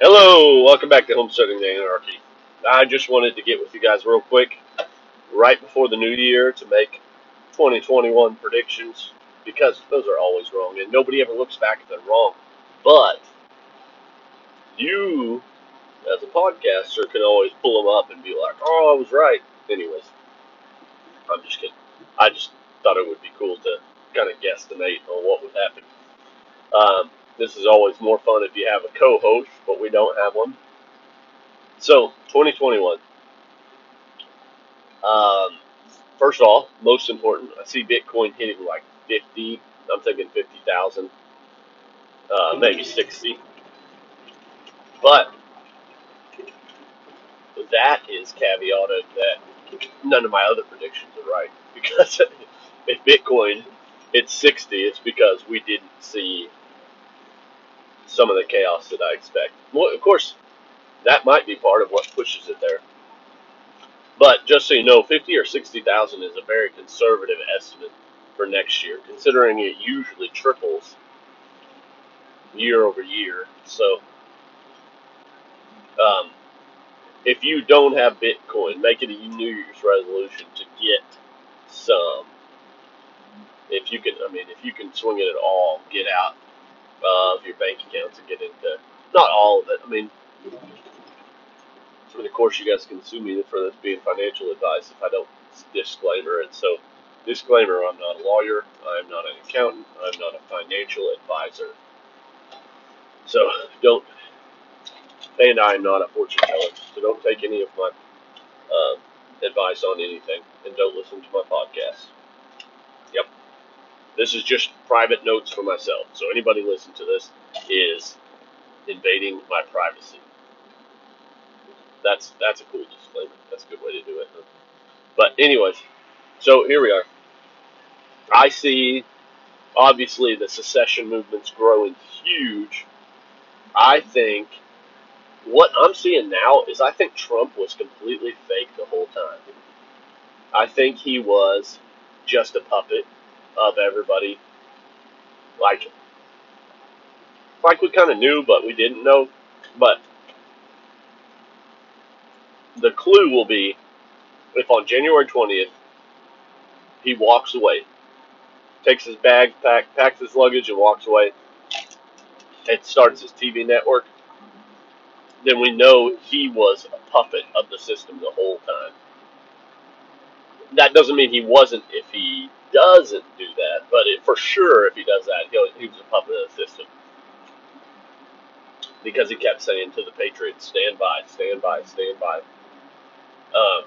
Hello, welcome back to Homesteading the Anarchy. I just wanted to get with you guys real quick right before the new year to make 2021 predictions because those are always wrong and nobody ever looks back if they're wrong. But you, as a podcaster, can always pull them up and be like, oh, I was right. Anyways, I'm just kidding. I just thought it would be cool to kind of guesstimate on what would happen. Um, this is always more fun if you have a co host, but we don't have one. So, 2021. Um, first of all, most important, I see Bitcoin hitting like 50. I'm thinking 50,000, uh, maybe 60. But that is caveated that none of my other predictions are right. Because if Bitcoin hits 60, it's because we didn't see some of the chaos that I expect. Well, of course, that might be part of what pushes it there. But just so you know, 50 or 60,000 is a very conservative estimate for next year, considering it usually triples year over year. So, um, if you don't have Bitcoin, make it a New Year's resolution to get some. If you can, I mean, if you can swing it at all, get out of your bank accounts and get into not all of it. I mean, and of course, you guys can sue me for this being financial advice if I don't disclaimer it. So, disclaimer: I'm not a lawyer. I'm not an accountant. I'm not a financial advisor. So don't, and I'm not a fortune teller. So don't take any of my um, advice on anything, and don't listen to my podcast. Yep, this is just private notes for myself. So anybody listen to this is invading my privacy. That's that's a cool disclaimer. That's a good way to do it. But anyways, so here we are. I see obviously the secession movement's growing huge. I think what I'm seeing now is I think Trump was completely fake the whole time. I think he was just a puppet of everybody. Like like we kind of knew, but we didn't know. But the clue will be if on January 20th he walks away, takes his bag, pack, packs his luggage, and walks away, and starts his TV network, then we know he was a puppet of the system the whole time. That doesn't mean he wasn't if he doesn't do that, but it, for sure, if he does that, he was, he was a puppet of the system. Because he kept saying to the Patriots, stand by, stand by, stand by. Um,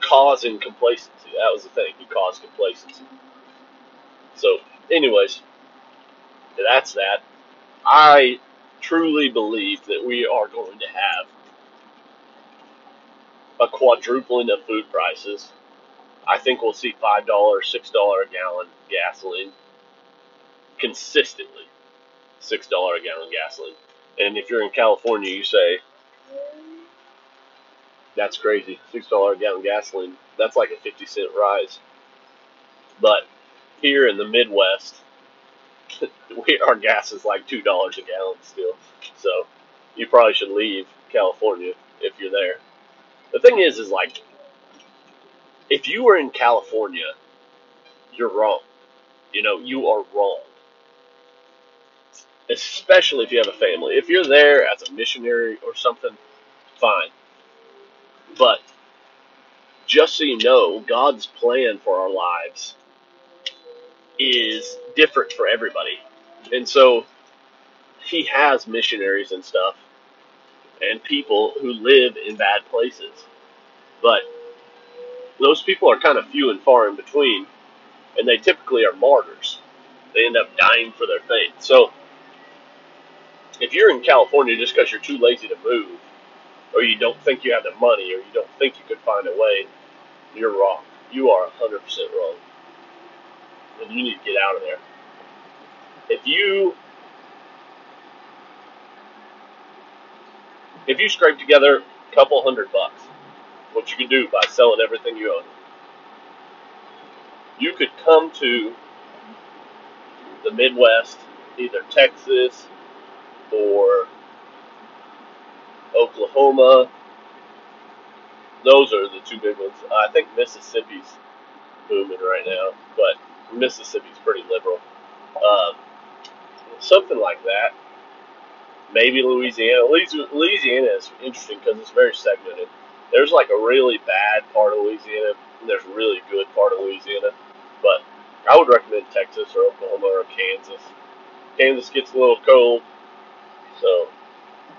causing complacency. That was the thing. He caused complacency. So, anyways, that's that. I truly believe that we are going to have a quadrupling of food prices. I think we'll see $5, $6 a gallon gasoline consistently. $6 a gallon gasoline. And if you're in California, you say, that's crazy. $6 a gallon gasoline. That's like a 50 cent rise. But here in the Midwest, we, our gas is like $2 a gallon still. So you probably should leave California if you're there. The thing is, is like, if you were in California, you're wrong. You know, you are wrong. Especially if you have a family. If you're there as a missionary or something, fine. But just so you know, God's plan for our lives is different for everybody. And so he has missionaries and stuff and people who live in bad places. But those people are kind of few and far in between, and they typically are martyrs. They end up dying for their faith. So if you're in California just because you're too lazy to move, or you don't think you have the money, or you don't think you could find a way, you're wrong. You are 100% wrong. And you need to get out of there. If you if you scrape together a couple hundred bucks, what you can do by selling everything you own, you could come to the Midwest, either Texas, or Oklahoma. Those are the two big ones. I think Mississippi's booming right now, but Mississippi's pretty liberal. Um, something like that. Maybe Louisiana. Louisiana is interesting because it's very segmented. There's like a really bad part of Louisiana, and there's a really good part of Louisiana. But I would recommend Texas or Oklahoma or Kansas. Kansas gets a little cold, so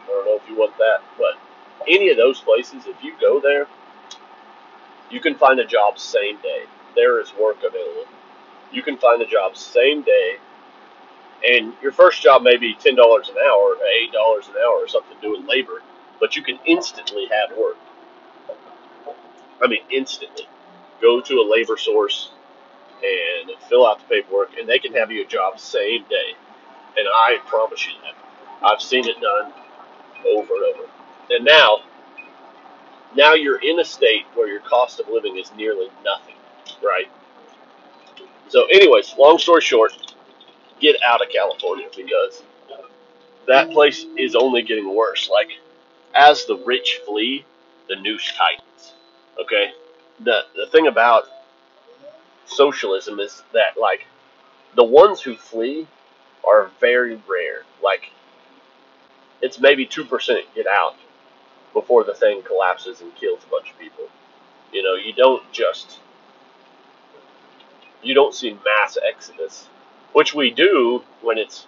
I don't know if you want that. But any of those places, if you go there, you can find a job same day. There is work available. You can find a job same day and your first job may be ten dollars an hour, eight dollars an hour, or something doing labor, but you can instantly have work. I mean, instantly. Go to a labor source and fill out the paperwork, and they can have you a job same day. And I promise you that. I've seen it done over and over. And now, now you're in a state where your cost of living is nearly nothing, right? So, anyways, long story short, get out of California because that place is only getting worse. Like, as the rich flee, the noose tightens. Okay? The, the thing about socialism is that, like, the ones who flee are very rare. Like, it's maybe 2% get out before the thing collapses and kills a bunch of people. You know, you don't just, you don't see mass exodus which we do when it's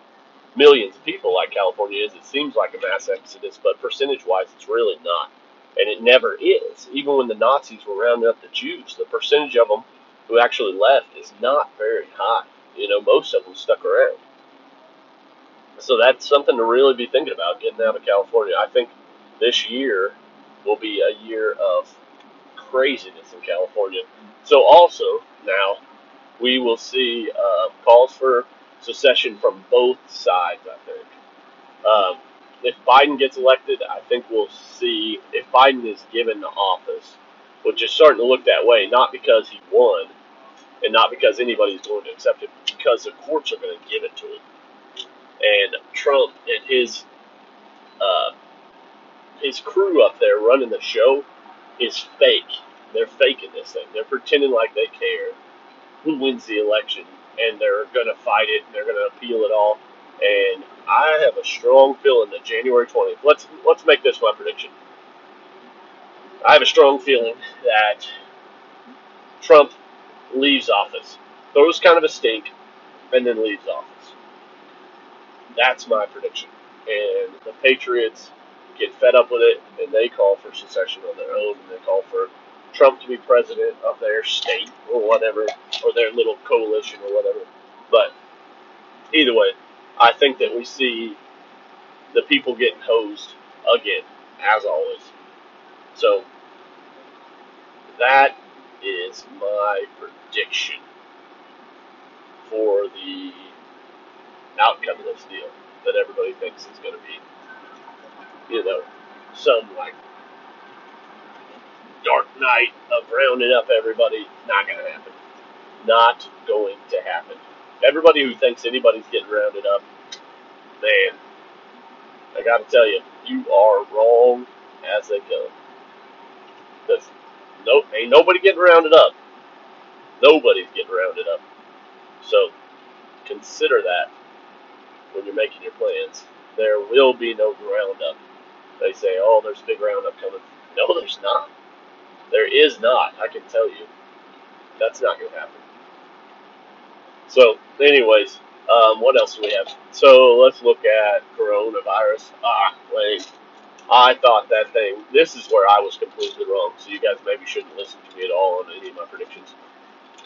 millions of people like California is. It seems like a mass exodus, but percentage wise, it's really not. And it never is. Even when the Nazis were rounding up the Jews, the percentage of them who actually left is not very high. You know, most of them stuck around. So that's something to really be thinking about getting out of California. I think this year will be a year of craziness in California. So also now we will see uh, calls for secession from both sides. I think. Um, if Biden gets elected, I think we'll see if Biden is given the office, which is starting to look that way. Not because he won, and not because anybody's going to accept it, because the courts are going to give it to him. And Trump and his uh, his crew up there running the show is fake. They're faking this thing. They're pretending like they care who wins the election, and they're going to fight it, and they're going to appeal it all. And I have a strong feeling that January 20th. Let's let's make this my prediction. I have a strong feeling that Trump leaves office, throws kind of a stink, and then leaves office. That's my prediction. And the Patriots get fed up with it, and they call for secession on their own, and they call for Trump to be president of their state or whatever, or their little coalition or whatever. But either way, I think that we see the people getting hosed again, as always. So that is my prediction for the outcome of this deal that everybody thinks is going to be, you know, some like dark night of rounding up everybody. Not going to happen. Not going to happen. Everybody who thinks anybody's getting rounded up, man, I got to tell you, you are wrong as they go. Because no, ain't nobody getting rounded up. Nobody's getting rounded up. So consider that when you're making your plans. There will be no roundup. They say, oh, there's a big roundup coming. No, there's not. There is not, I can tell you. That's not going to happen. So, anyways, um, what else do we have? So, let's look at coronavirus. Ah, wait. I thought that thing, this is where I was completely wrong, so you guys maybe shouldn't listen to me at all on any of my predictions.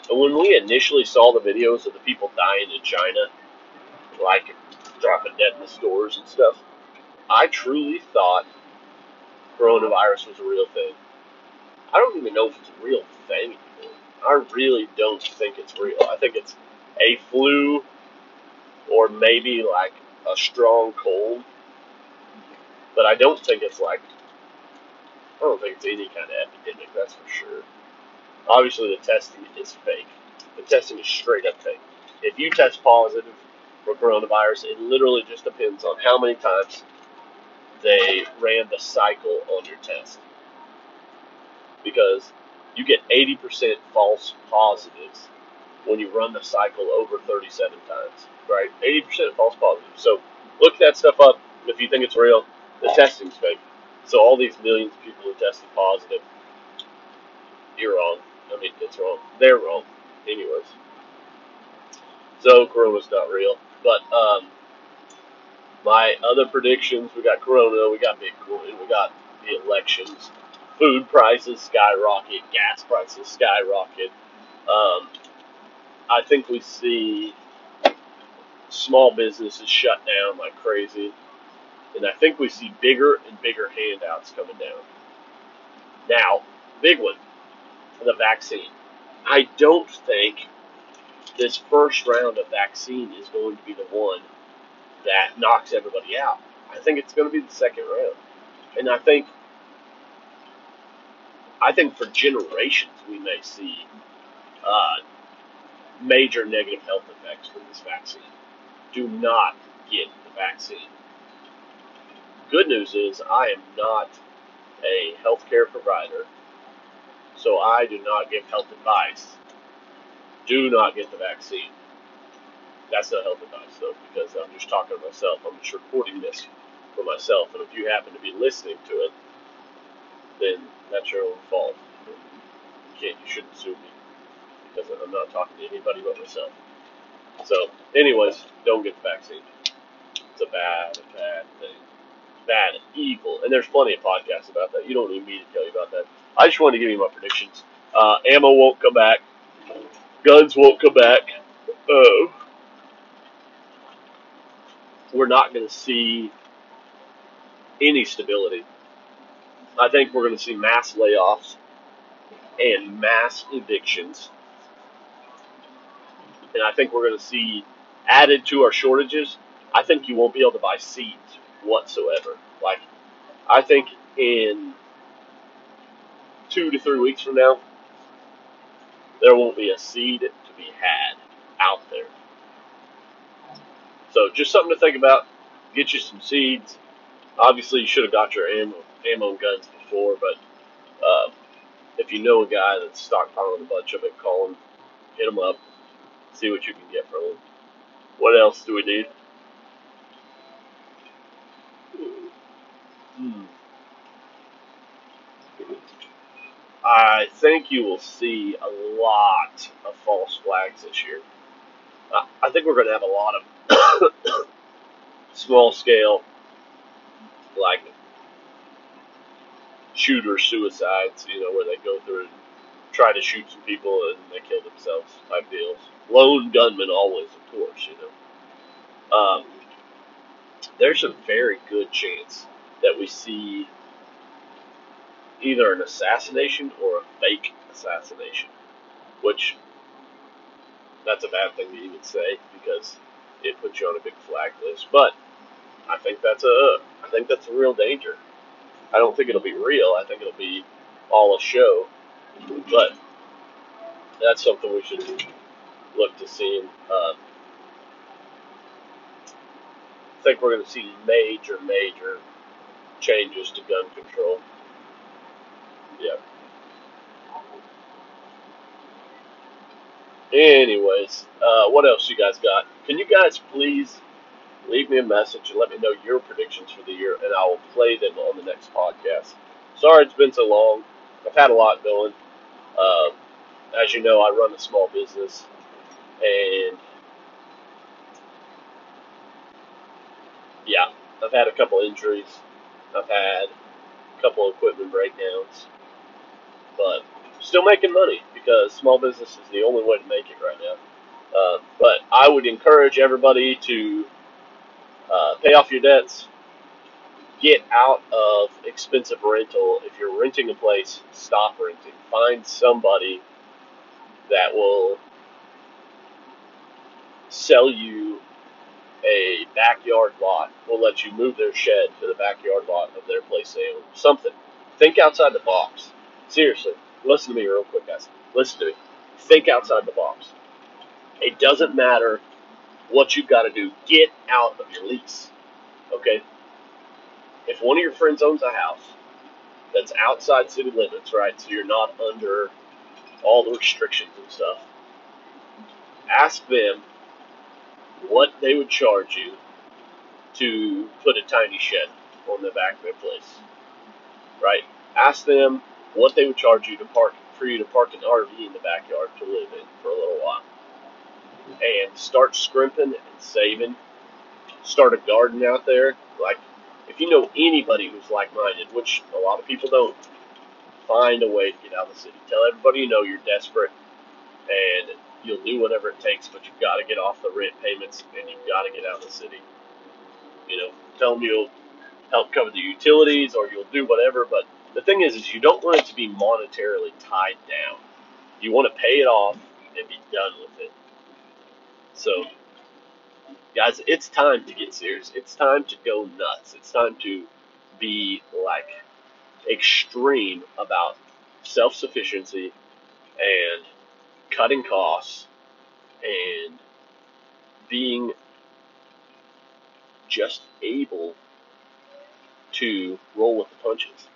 But when we initially saw the videos of the people dying in China, like dropping dead in the stores and stuff, I truly thought coronavirus was a real thing. I don't even know if it's a real thing anymore. I really don't think it's real. I think it's a flu or maybe like a strong cold. But I don't think it's like, I don't think it's any kind of epidemic, that's for sure. Obviously, the testing is fake. The testing is straight up fake. If you test positive for coronavirus. It literally just depends on how many times they ran the cycle on your test. Because you get 80% false positives when you run the cycle over 37 times, right? 80% false positives. So look that stuff up if you think it's real. The testing's fake. So all these millions of people who tested positive, you're wrong. I mean, it's wrong. They're wrong. Anyways. So Corona's not real. But um, my other predictions, we got Corona, we got Bitcoin, we got the elections, food prices skyrocket, gas prices skyrocket. Um, I think we see small businesses shut down like crazy. And I think we see bigger and bigger handouts coming down. Now, big one, the vaccine. I don't think this first round of vaccine is going to be the one that knocks everybody out. I think it's going to be the second round. And I think I think for generations we may see uh, major negative health effects from this vaccine. Do not get the vaccine. Good news is I am not a healthcare provider, so I do not give health advice. Do not get the vaccine. That's not health advice, though, because I'm just talking to myself. I'm just reporting this for myself, and if you happen to be listening to it, then that's your own fault. You you shouldn't sue me because I'm not talking to anybody but myself. So, anyways, don't get the vaccine. It's a bad, bad thing bad, evil, and there's plenty of podcasts about that. You don't need me to tell you about that. I just wanted to give you my predictions. Uh, ammo won't come back. Guns won't come back. Uh, we're not going to see any stability. I think we're going to see mass layoffs and mass evictions. And I think we're going to see added to our shortages. I think you won't be able to buy seeds whatsoever. Like, I think in two to three weeks from now, there won't be a seed to be had out there. So just something to think about. Get you some seeds. Obviously, you should have got your ammo, ammo and guns before, but uh, if you know a guy that's stockpiling a bunch of it, call him, hit him up, see what you can get from him. What else do we need? Hmm. I think you will see a lot of false flags this year. I think we're going to have a lot of small scale, like shooter suicides, you know, where they go through and try to shoot some people and they kill themselves type deals. Lone gunmen, always, of course, you know. Um, there's a very good chance that we see either an assassination or a fake assassination, which that's a bad thing to even say because it puts you on a big flag list. But I think that's a I think that's a real danger. I don't think it'll be real. I think it'll be all a show. But that's something we should look to see. Uh, I think we're going to see major, major changes to gun control. Yeah. Anyways, uh, what else you guys got? Can you guys please leave me a message and let me know your predictions for the year, and I will play them on the next podcast. Sorry it's been so long. I've had a lot going. Uh, as you know, I run a small business, and yeah, I've had a couple injuries. I've had a couple equipment breakdowns, but still making money because small business is the only way to make it right now. Uh, but I would encourage everybody to uh, pay off your debts, get out of expensive rental. If you're renting a place, stop renting. Find somebody that will sell you a backyard lot. Will let you move their shed to the backyard lot of their place they own. Something. Think outside the box. Seriously, listen to me real quick, guys. Listen to me. Think outside the box. It doesn't matter what you've got to do, get out of your lease. Okay? If one of your friends owns a house that's outside city limits, right? So you're not under all the restrictions and stuff, ask them what they would charge you to put a tiny shed on the back of their place, right? Ask them what they would charge you to park for you to park an RV in the backyard to live in for a little while, and start scrimping and saving. Start a garden out there. Like if you know anybody who's like-minded, which a lot of people don't, find a way to get out of the city. Tell everybody you know you're desperate and you'll do whatever it takes, but you've got to get off the rent payments and you've got to get out of the city. You know, tell them you'll help cover the utilities or you'll do whatever. But the thing is, is you don't want it to be monetarily tied down. You want to pay it off and be done with it. So, guys, it's time to get serious. It's time to go nuts. It's time to be like extreme about self sufficiency and cutting costs and being just able to roll with the punches.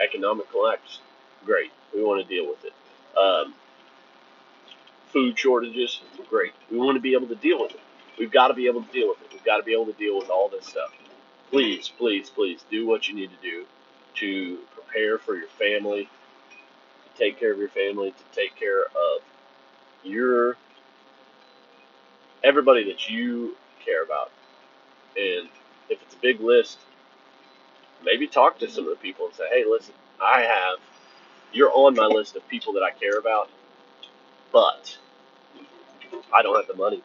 Economic collapse, great. We want to deal with it. Um, food shortages, great. We want to be able to deal with it. We've got to be able to deal with it. We've got to be able to deal with all this stuff. Please, please, please do what you need to do to prepare for your family, to take care of your family, to take care of your everybody that you care about. And if it's a big list, maybe talk to some of the people and say, hey, listen, I have, you're on my list of people that I care about, but I don't have the money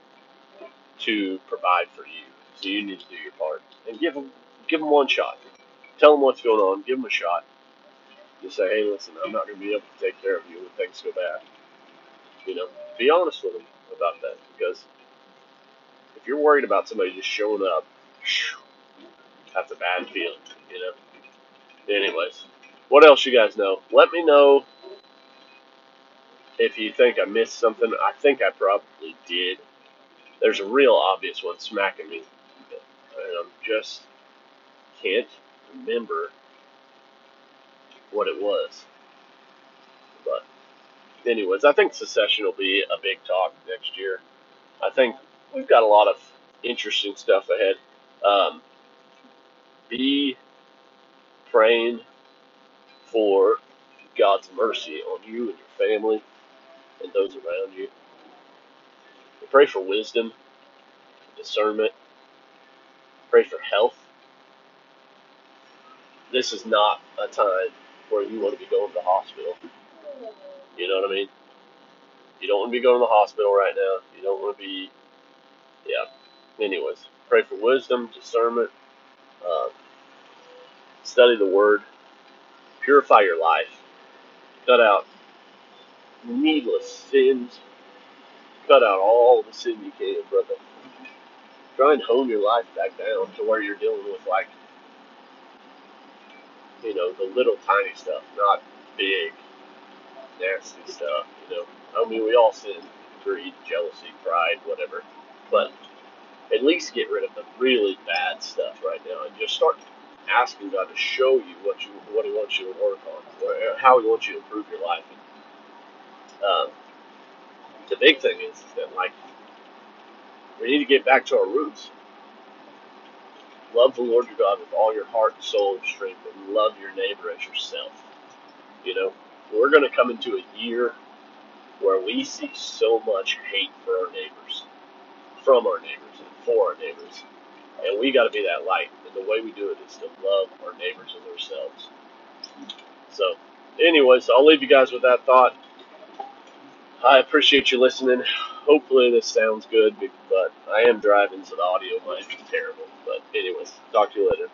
to provide for you. So you need to do your part and give them, give them one shot. Tell them what's going on. Give them a shot. Just say, hey, listen, I'm not going to be able to take care of you when things go bad. You know, be honest with them about that because if you're worried about somebody just showing up, that's a bad feeling. You know. Anyways, what else you guys know? Let me know if you think I missed something. I think I probably did. There's a real obvious one smacking me, and I'm just can't remember what it was. But anyways, I think secession will be a big talk next year. I think we've got a lot of interesting stuff ahead. Um, be praying for God's mercy on you and your family and those around you. Pray for wisdom, discernment. Pray for health. This is not a time where you want to be going to the hospital. You know what I mean? You don't want to be going to the hospital right now. You don't want to be, yeah. Anyways, pray for wisdom, discernment, uh, study the Word, purify your life, cut out needless sins, cut out all the sin you can, brother. Try and hone your life back down to where you're dealing with like, you know, the little tiny stuff, not big, nasty stuff. You know, I mean, we all sin, greed, jealousy, pride, whatever, but at least get rid of the really bad stuff right now and just start asking God to show you what you what He wants you to work on, or how He wants you to improve your life. And, um, the big thing is that like we need to get back to our roots. Love the Lord your God with all your heart, soul, and strength, and love your neighbor as yourself. You know, we're going to come into a year where we see so much hate for our neighbors, from our neighbors, and for our neighbors. And we got to be that light. And the way we do it is to love our neighbors as ourselves. So, anyways, I'll leave you guys with that thought. I appreciate you listening. Hopefully, this sounds good, but I am driving, so the audio might be terrible. But, anyways, talk to you later.